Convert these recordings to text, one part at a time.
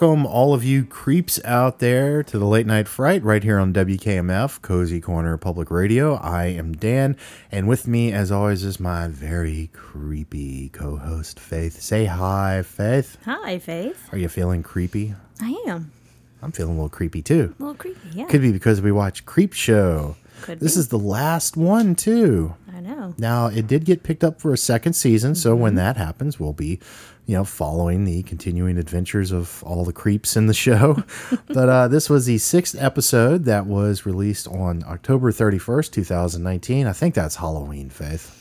Welcome, all of you creeps out there, to the Late Night Fright right here on WKMF, Cozy Corner Public Radio. I am Dan, and with me, as always, is my very creepy co host, Faith. Say hi, Faith. Hi, Faith. Are you feeling creepy? I am. I'm feeling a little creepy too. A little creepy, yeah. Could be because we watch Creep Show. Could This be. is the last one, too. Know. Now, it did get picked up for a second season, so Mm-hmm. when that happens, we'll be, you know, following the continuing adventures of all the creeps in the show. but uh, this was the sixth episode that was released on October 31st, 2019. I think that's Halloween, Faith.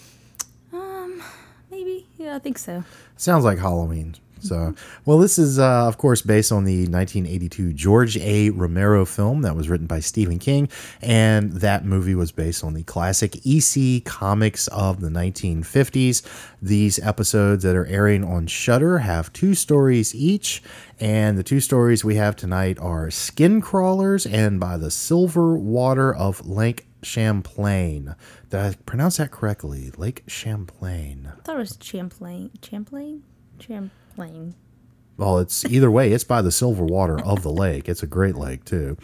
Um, maybe. Yeah, I think so. Sounds like Halloween. So, well, this is, uh, of course, based on the 1982 George A. Romero film that was written by Stephen King. And that movie was based on the classic EC comics of the 1950s. These episodes that are airing on Shudder have two stories each. And the two stories we have tonight are Skin Crawlers and By the Silver Water of Lake Champlain. Did I pronounce that correctly? Lake Champlain. I thought it was Champlain. Champlain? Champlain. Well, it's either way, it's by the silver water of the lake. It's a great lake too.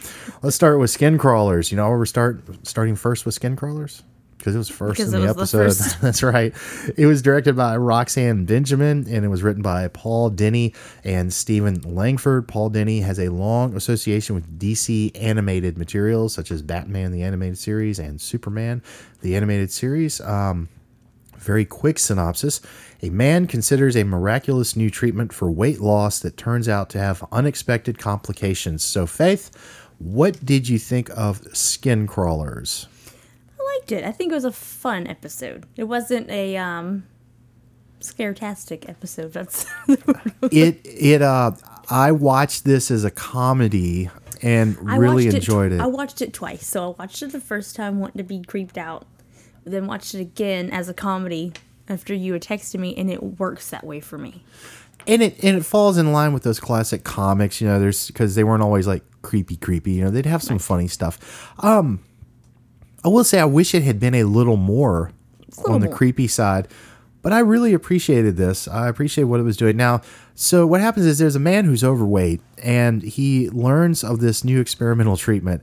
Let's start with skin crawlers. You know, we're start starting first with skin crawlers because it was first Because in the was the episode. That's right. It was directed by Roxanne Benjamin and it was written by Paul Dini and Stephen Langford. Paul Dini has a long association with DC animated materials such as Batman the animated series and Superman the animated series. Um, very quick synopsis. A man considers a miraculous new treatment for weight loss that turns out to have unexpected complications. So, Faith, what did you think of Skin Crawlers? I liked it. I think it was a fun episode. It wasn't a um scaretastic episode. That's It it uh I watched this as a comedy and I really enjoyed it. it. I watched it twice. So I watched it the first time wanting to be creeped out. Then watched it again as a comedy after you had texted me and it works that way for me. and it and it falls in line with those classic comics you know there's because they weren't always like creepy creepy you know they'd have some funny stuff um i will say i wish it had been a little more little on the more. creepy side but i really appreciated this i appreciate what it was doing now so what happens is there's a man who's overweight and he learns of this new experimental treatment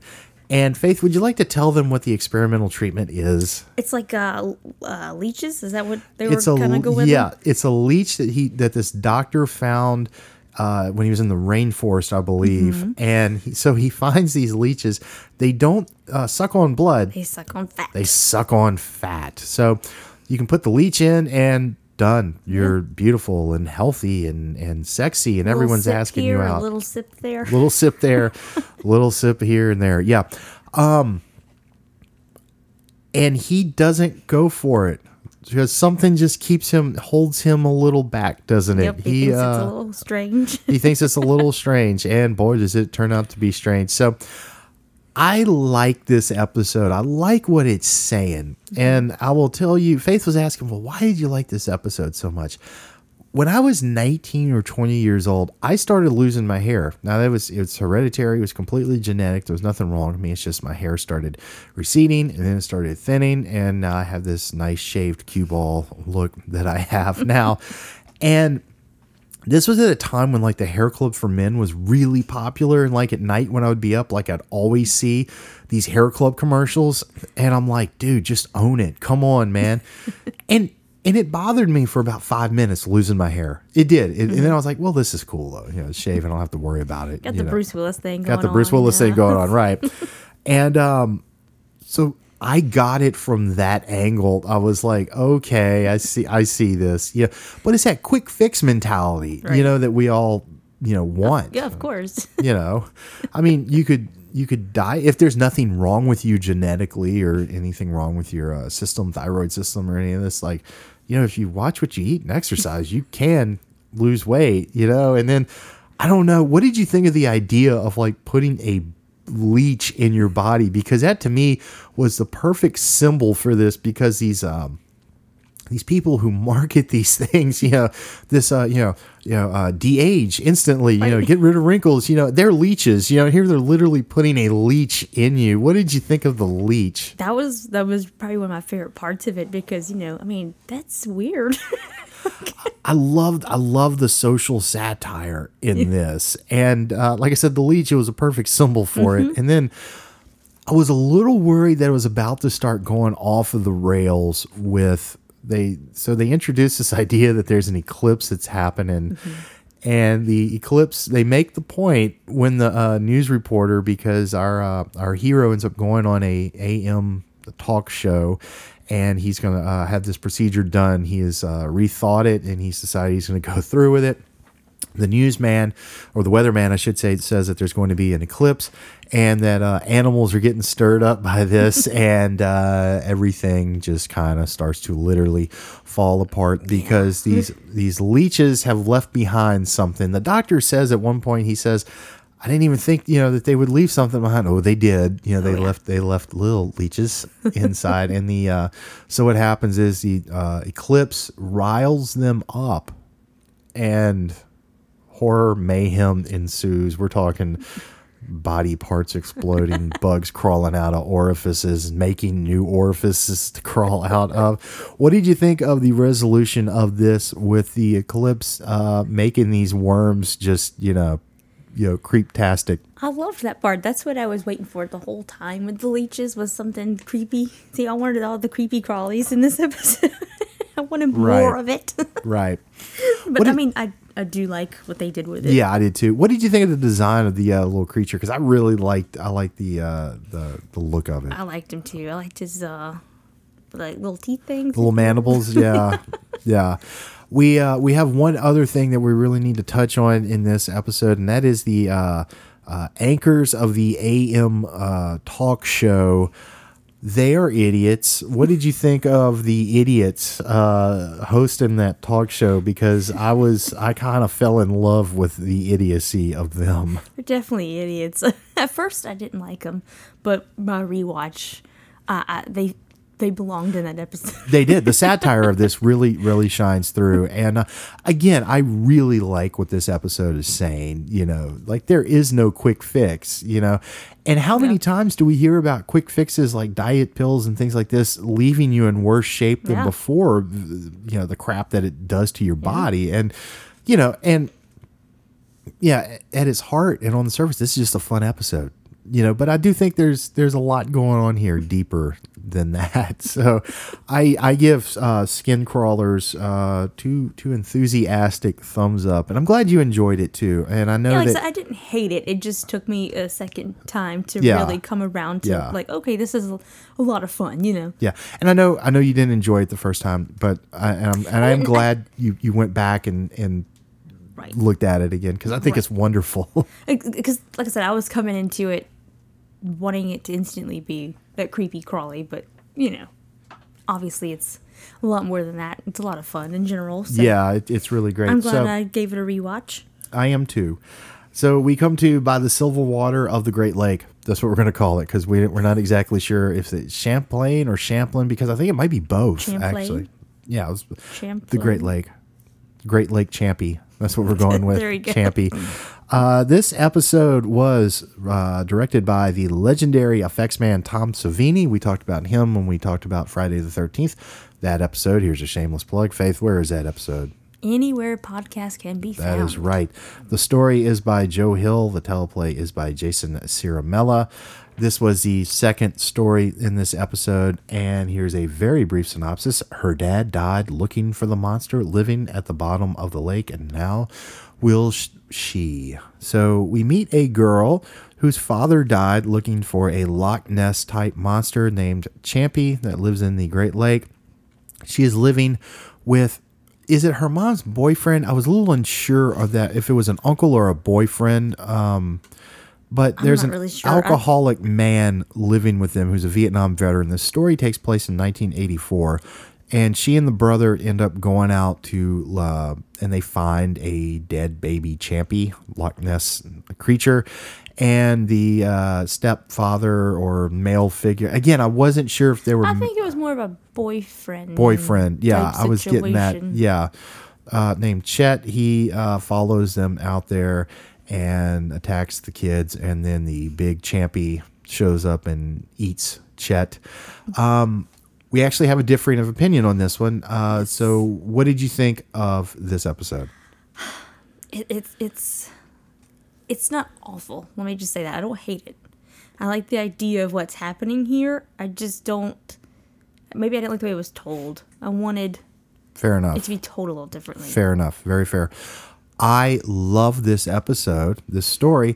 and faith would you like to tell them what the experimental treatment is It's like uh, uh leeches. Is that what they it's were kind of go with? yeah it's a leech that he that this doctor found uh, when he was in the rainforest i believe Mm-hmm. and he, so he finds these leeches they don't uh, suck on blood They suck on fat. they suck on fat so you can put the leech in and done you're beautiful and healthy and and sexy and Little everyone's asking here, you a out little sip there. little sip there, little sip here and there. Yeah. Um and he doesn't go for it because something just keeps him holds him a little back, doesn't it? Yep, he, thinks it's uh, a little strange. he thinks it's a little strange and boy does it turn out to be strange. So I like this episode. I like what it's saying. Mm-hmm. And I will tell you, Faith was asking, well, why did you like this episode so much? When I was 19 or 20 years old, I started losing my hair. Now that was it's hereditary, it was completely genetic. There was nothing wrong with me. It's just my hair started receding and then it started thinning, and now I have this nice shaved cue ball look that I have now. And this was at a time when like the hair club for men was really popular and like at night when i would be up like i'd always see these hair club commercials and i'm like dude just own it. Come on man. And and it bothered me for about five minutes losing my hair. It did. It- and then i was like well this is cool though. You know shave i don't have to worry about it Got the know. Bruce Willis thing going got the Bruce on, Willis yeah. thing going on, right? and um, so I got it from that angle. I was like, okay, I see, I see this, yeah. But it's that quick fix mentality, you know, that we all, you know, want. Yeah, of course. You know, I mean, you could you could die if there's nothing wrong with you genetically or anything wrong with your uh, system, thyroid system, or any of this. Like, you know, if you watch what you eat and exercise, you can lose weight. You know, and then I don't know. What did you think of the idea of like putting a leech in your body? Because that to me was the perfect symbol for this. Because these um these people who market these things, you know, this, uh, you know, you know, uh, de-age instantly, you know, get rid of wrinkles, you know, they're leeches, you know, here they're literally putting a leech in you. What did you think of the leech? that was that was probably one of my favorite parts of it because you know I mean that's weird. I loved I love the social satire in this, and uh, like I said, the leech it was a perfect symbol for it. And then I was a little worried that it was about to start going off of the rails with they. So they introduced this idea that there's an eclipse that's happening. And the eclipse, they make the point when the uh, news reporter, because our uh, our hero ends up going on a AM talk show, and he's going to uh, have this procedure done. He has uh, rethought it, and he's decided he's going to go through with it the newsman or the weatherman, I should say, says that there's going to be an eclipse and that uh, animals are getting stirred up by this, and uh, everything just kind of starts to literally fall apart because these these leeches have left behind something. The doctor says at one point, he says. I didn't even think, you know, that they would leave something behind. Oh, they did. You know, they left they left little leeches inside, and the uh, so what happens is the uh, eclipse riles them up, and horror mayhem ensues. We're talking body parts exploding, bugs crawling out of orifices, making new orifices to crawl out of. What did you think of the resolution of this with the eclipse uh, making these worms just, you know, you know, creeptastic? I loved that part. That's what I was waiting for the whole time with the leeches was something creepy. See, I wanted all the creepy crawlies in this episode. I wanted more Right. of it. Right. but What I did- mean, I I do like what they did with it. Yeah, I did too. What did you think of the design of the uh, little creature? Because I really liked, I liked the uh, the the look of it. I liked him too. I liked his uh like little teeth things. little mandibles yeah yeah we uh we have one other thing that we really need to touch on in this episode and that is the uh uh anchors of the am uh talk show. They are idiots. What did you think of the idiots uh hosting that talk show? Because i was i kind of fell in love with the idiocy of them. They're definitely idiots. At first, I didn't like them, but my rewatch, uh, I, they they belonged in that episode. they did. The satire of this really really shines through. And uh, again i really like what this episode is saying you know like there is no quick fix you know? And how many times do we hear about quick fixes like diet pills and things like this leaving you in worse shape than Yeah. before you know the crap that it does to your body? And you know and yeah, at its heart and on the surface, this is just a fun episode, you know. But I do think there's there's a lot going on here deeper than that. So, I I give uh, Skin Crawlers uh, two two enthusiastic thumbs up, and I'm glad you enjoyed it too. And I know Yeah, like I that said, I didn't hate it. It just took me a second time to Yeah. really come around to Yeah. like, okay, this is a, a lot of fun, you know. yeah, and I know I know you didn't enjoy it the first time, but I and I'm, and I'm glad you you went back and and Right. looked at it again because I think Right. it's wonderful. Because, like I said, I was coming into it wanting it to instantly be that creepy crawly, but you know, obviously it's a lot more than that. It's a lot of fun in general. So yeah, it, it's really great. I'm glad so, I gave it a rewatch. I am too. So we come to by the silver water of the Great Lake. That's what we're going to call it because we we're not exactly sure if it's Champlain or Champlain because I think it might be both Champlain? actually. Yeah, it was Champlain. the Great Lake, Great Lake Champy. That's what we're going with. There you go. Champy. Uh, this episode was uh, directed by the legendary effects man Tom Savini. We talked about him when we talked about Friday the Thirteenth. That episode. Here's a shameless plug. Faith, where is that episode? Anywhere podcast can be found. That is right. The story is by Joe Hill. The teleplay is by Jason Ciramella. This was the second story in this episode, and here's a very brief synopsis. Her dad died looking for the monster living at the bottom of the lake, and now will she? So we meet a girl whose father died looking for a Loch Ness type monster named Champy that lives in the Great Lake she is living with is it her mom's boyfriend i was a little unsure of that if it was an uncle or a boyfriend um but there's an really sure. I- alcoholic man living with them who's a vietnam veteran the story takes place in 1984 and she and the brother end up going out to uh, and they find a dead baby champy loch ness creature and the uh, stepfather or male figure again i wasn't sure if there were I think it was more of a boyfriend. boyfriend. Yeah, I was getting that. Yeah, uh, named Chet. He uh, follows them out there and attacks the kids, and then the big champy shows up and eats Chet. Um, we actually have a differing of opinion on this one. Uh, so, what did you think of this episode? It, it's it's it's not awful. Let me just say that I don't hate it. I like the idea of what's happening here. I just don't. Maybe I didn't like the way it was told. I wanted Fair enough it to be told a little differently. Fair enough. Very fair. I love this episode, this story.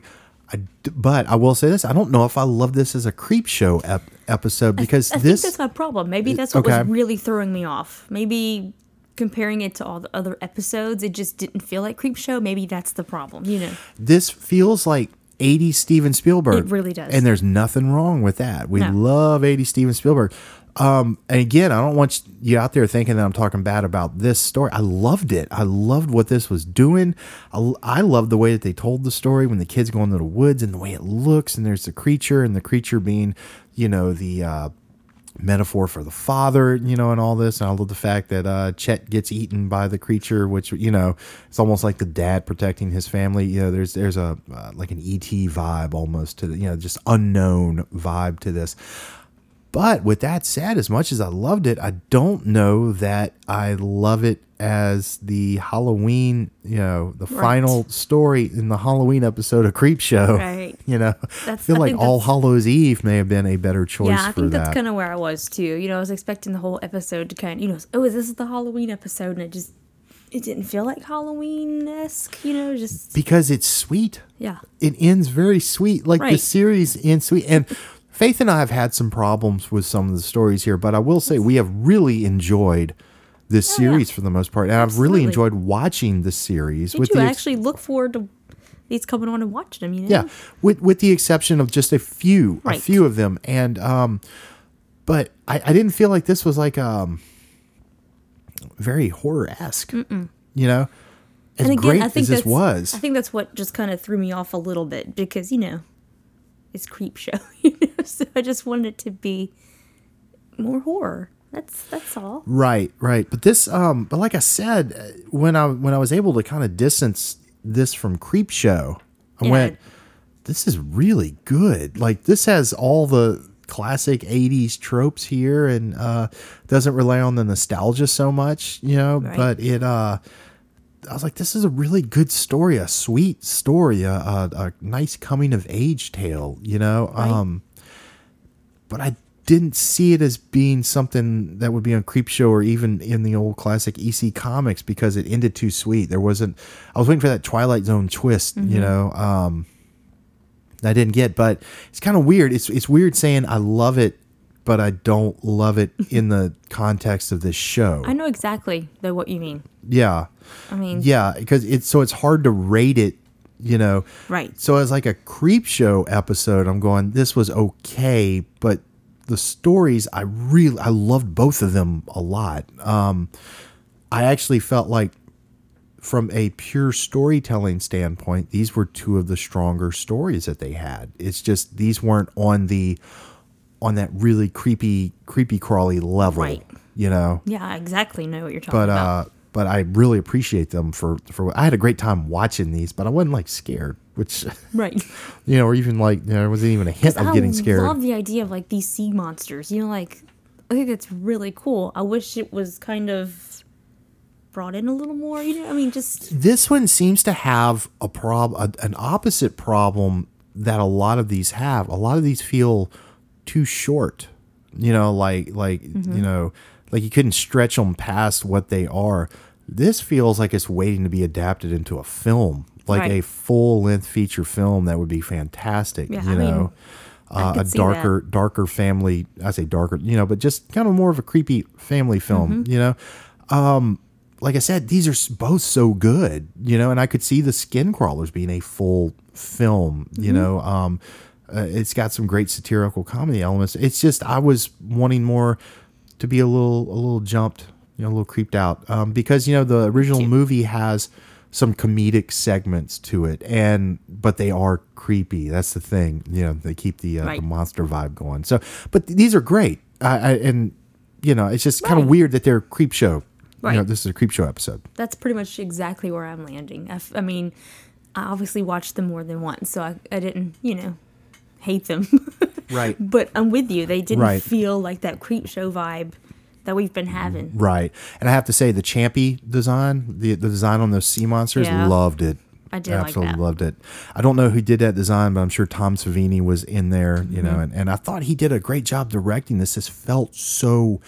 I but I will say this: I don't know if I love this as a creep show ep- episode because I this think that's my problem. Maybe that's what okay. was really throwing me off. Maybe comparing it to all the other episodes, it just didn't feel like Creep Show. Maybe that's the problem. You know, this feels like 80 Steven Spielberg. It really does. And there's nothing wrong with that. We No. love 80 Steven Spielberg. Um, and again, I don't want you out there thinking that I'm talking bad about this story. I loved it. I loved what this was doing. I, I loved the way that they told the story when the kids go into the woods and the way it looks. And there's the creature, and the creature being, you know, the uh, metaphor for the father, you know, and all this. And I love the fact that uh, Chet gets eaten by the creature, which you know, it's almost like the dad protecting his family. You know, there's there's a uh, like an ET vibe almost to the, you know, just unknown vibe to this. But with that said, as much as I loved it, I don't know that I love it as the Halloween, you know, the final story in the Halloween episode of Creep Show. Right. You know, I feel I like All Hallows Eve may have been a better choice yeah, I think that. that's kind of where I was too. You know, I was expecting the whole episode to kind of, you know, oh, is this is the Halloween episode, and it just it didn't feel like Halloween esque. You know, just because it's sweet. yeah, It ends very sweet. Like the series ends sweet. And Faith and I have had some problems with some of the stories here, but I will say we have really enjoyed this Oh, yeah. series for the most part. And I've really enjoyed watching the series. did with you ex- actually look forward to these coming on and watching them? You know, Yeah, with with the exception of just a few, a few of them, and um, but I, I didn't feel like this was like um, very horror esque. You know, as and again, great I think as this that's, was, I think that's what just kind of threw me off a little bit because you know, it's creep show. So I just wanted it to be more horror. That's that's all. Right, right. But this, um, but like I said, uh, when I when I was able to kind of distance this from Creep Show, I Yeah. went, this is really good. Like this has all the classic '80s tropes here, and uh, doesn't rely on the nostalgia so much, you know. Right. But it, uh, I was like, this is a really good story, a sweet story, a, a, a nice coming of age tale, you know. Right. Um, but I didn't see it as being something that would be on Creep Show or even in the old classic EC comics because it ended too sweet. There wasn't. I was waiting for that Twilight Zone twist, Mm-hmm. you know. Um, I didn't get, but it's kind of weird. It's it's weird saying I love it, but I don't love it in the context of this show. I know exactly though what you mean. yeah, I mean, yeah, because it's so it's hard to rate it, you know. right. So as like a creep show episode, I'm going, this was okay, but the stories I really I loved both of them a lot. Um I actually felt like from a pure storytelling standpoint, these were two of the stronger stories that they had. It's just these weren't on the on that really creepy creepy crawly level, Right. you know. Yeah, exactly know what you're talking But about. uh but I really appreciate them for for I had a great time watching these, but I wasn't like scared, which right. you know, or even like you know, there wasn't even a hint of getting scared. I love the idea of like these sea monsters. You know, like I think that's really cool. I wish it was kind of brought in a little more. You know, I mean, just this one seems to have a prob a, an opposite problem that a lot of these have. A lot of these feel too short. You know, like like Mm-hmm. you know, like you couldn't stretch them past what they are. This feels like it's waiting to be adapted into a film, like a full length feature film that would be fantastic. Yeah, you I mean, know. I uh, a darker darker family i say darker you know but just kind of more of a creepy family film Mm-hmm. you know um like i said these are both so good you know and i could see the skin crawlers being a full film you Mm-hmm. know um uh, it's got some great satirical comedy elements it's just i was wanting more to be a little a little jumped you know a little creeped out um because you know the original movie has some comedic segments to it and but they are creepy. That's the thing you know they keep the, uh, Right. the monster vibe going. So but these are great. I, I and you know it's just kind of weird that they're creep show. You know Right. this is a creep show episode. That's pretty much exactly where I'm landing. I, f- I mean, I obviously watched them more than once, so I, I didn't, you know, hate them. right but I'm with you. They didn't Right. feel like that creep show vibe that we've been having. Right. And I have to say, the Champy design, the, the design on those sea monsters, Yeah. loved it. I did like Absolutely that. loved it. I don't know who did that design, but I'm sure Tom Savini was in there, you Mm-hmm. know, and, and I thought he did a great job directing this. This felt so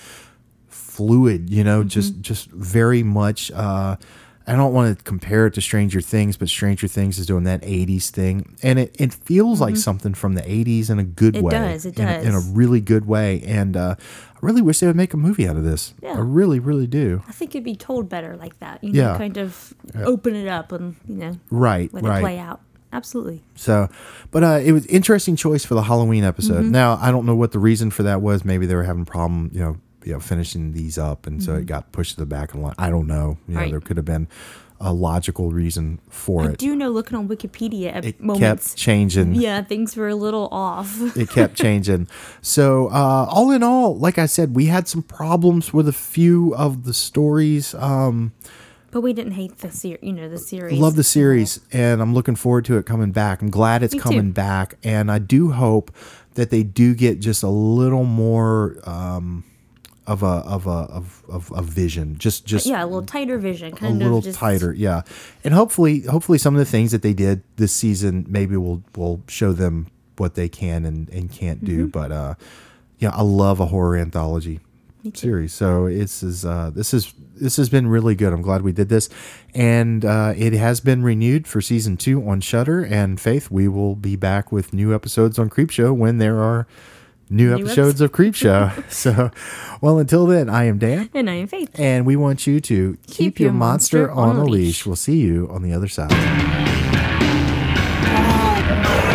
fluid, you know, Mm-hmm. just just very much uh I don't want to compare it to Stranger Things, but Stranger Things is doing that 80s thing. And it, it feels like something from the 80s in a good Mm-hmm. It way. does, it in a- In a, really good way. And uh, I really wish they would make a movie out of this. Yeah. I really, really do. I think it'd be told better like that. You know, Yeah. kind of open it up and you know Right, let right. it play out. Absolutely. So, but uh, it was interesting choice for the Halloween episode. Mm-hmm. Now, I don't know what the reason for that was. Maybe they were having a problem, you know, you know, finishing these up, and so it got pushed to the back of the line. I don't know. You know, Mm-hmm. Right. there could have been a logical reason for I it. I do know looking on Wikipedia at it moments. kept changing. yeah, things were a little off. It kept changing. So, uh, all in all, like I said, we had some problems with a few of the stories. Um, but we didn't hate the series, you know, the series. Love the series, and I'm looking forward to it coming back. I'm glad it's Me too. coming back, and I do hope that they do get just a little more um, of a of a of, of a vision, just just Yeah, a little tighter vision, a kind little just, tighter, yeah. And hopefully, hopefully, some of the things that they did this season maybe will will show them what they can and and can't do. Mm-hmm. But uh, yeah, I love a horror anthology series. So it's is uh, this is this has been really good. I'm glad we did this, and uh, it has been renewed for season two on Shudder. And Faith, we will be back with new episodes on Creep Show when there are new, New episodes of Creep Show. so, well, until then, I am Dan. And I am Faith. And we want you to keep, your, monster, on a leash. We'll see you on the other side.